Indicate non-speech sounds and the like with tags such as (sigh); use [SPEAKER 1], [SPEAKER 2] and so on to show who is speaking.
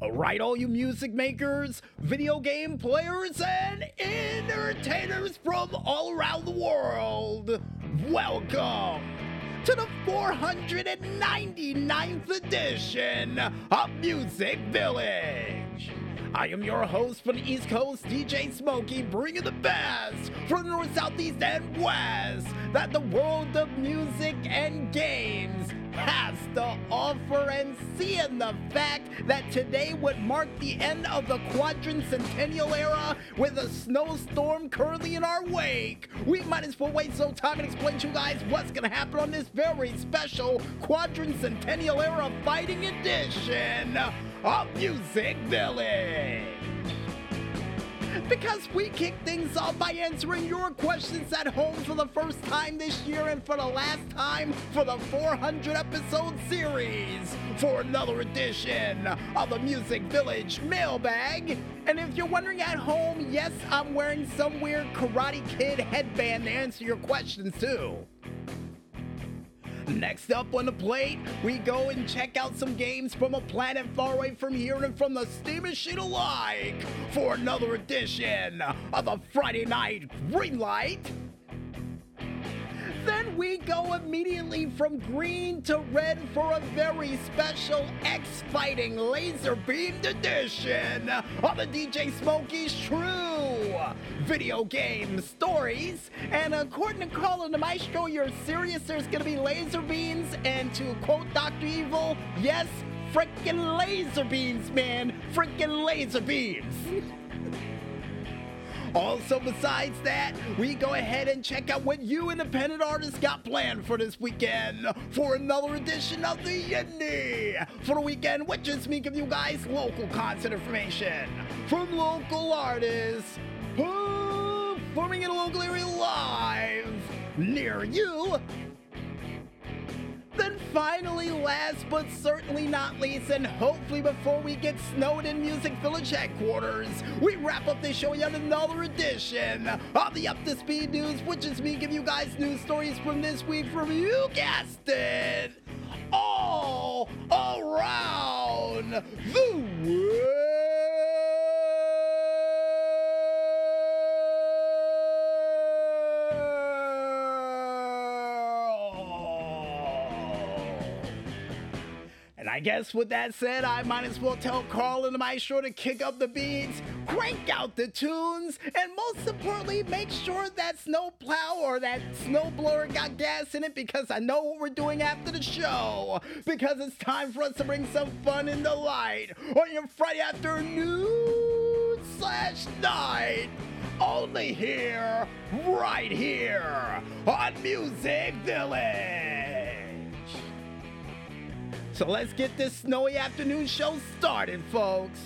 [SPEAKER 1] Uh, Alright, all you music makers, video game players, and entertainers from all around the world, welcome to the 499th edition of Music Village. I am your host from the East Coast, DJ Smokey, bringing the best from the North, Southeast, and West that the world of music and games has to offer and seeing the fact that today would mark the end of the quadricentennial era with a snowstorm currently in our wake. We might as well waste no time and explain to you guys what's gonna happen on this very special quadricentennial era fighting edition of Music Village because we kick things off by answering your questions at home for the first time this year and for the last time for the 400 episode series for another edition of the Music Village mailbag. And if you're wondering at home, yes, I'm wearing some weird Karate Kid headband to answer your questions too. Next up on the plate, we go and check out some games from a planet far away from here and from the steam machine alike for another edition of the Friday Night Greenlight. Then we go immediately from green to red for a very special X Fighting Laser Beamed edition of the DJ Smokey's True Video Game Stories. And according to and the Maestro, you're serious there's gonna be laser beams, and to quote Dr. Evil, yes, frickin' laser beams, man, frickin' laser beams. (laughs) Also, besides that, we go ahead and check out what you independent artists got planned for this weekend for another edition of the Indie. For the weekend, which is me giving you guys? Local concert information from local artists performing in a local area live near you finally, last but certainly not least, and hopefully before we get snowed in Music Village headquarters, we wrap up this show yet another edition of the Up to Speed News, which is me giving you guys news stories from this week from you guessed it, all around the world. I guess with that said, I might as well tell Carl and the Maestro to kick up the beats, crank out the tunes, and most importantly, make sure that snowplow or that snowblower got gas in it because I know what we're doing after the show. Because it's time for us to bring some fun in the light on your Friday afternoon slash night. Only here, right here on Music Village. So let's get this snowy afternoon show started, folks.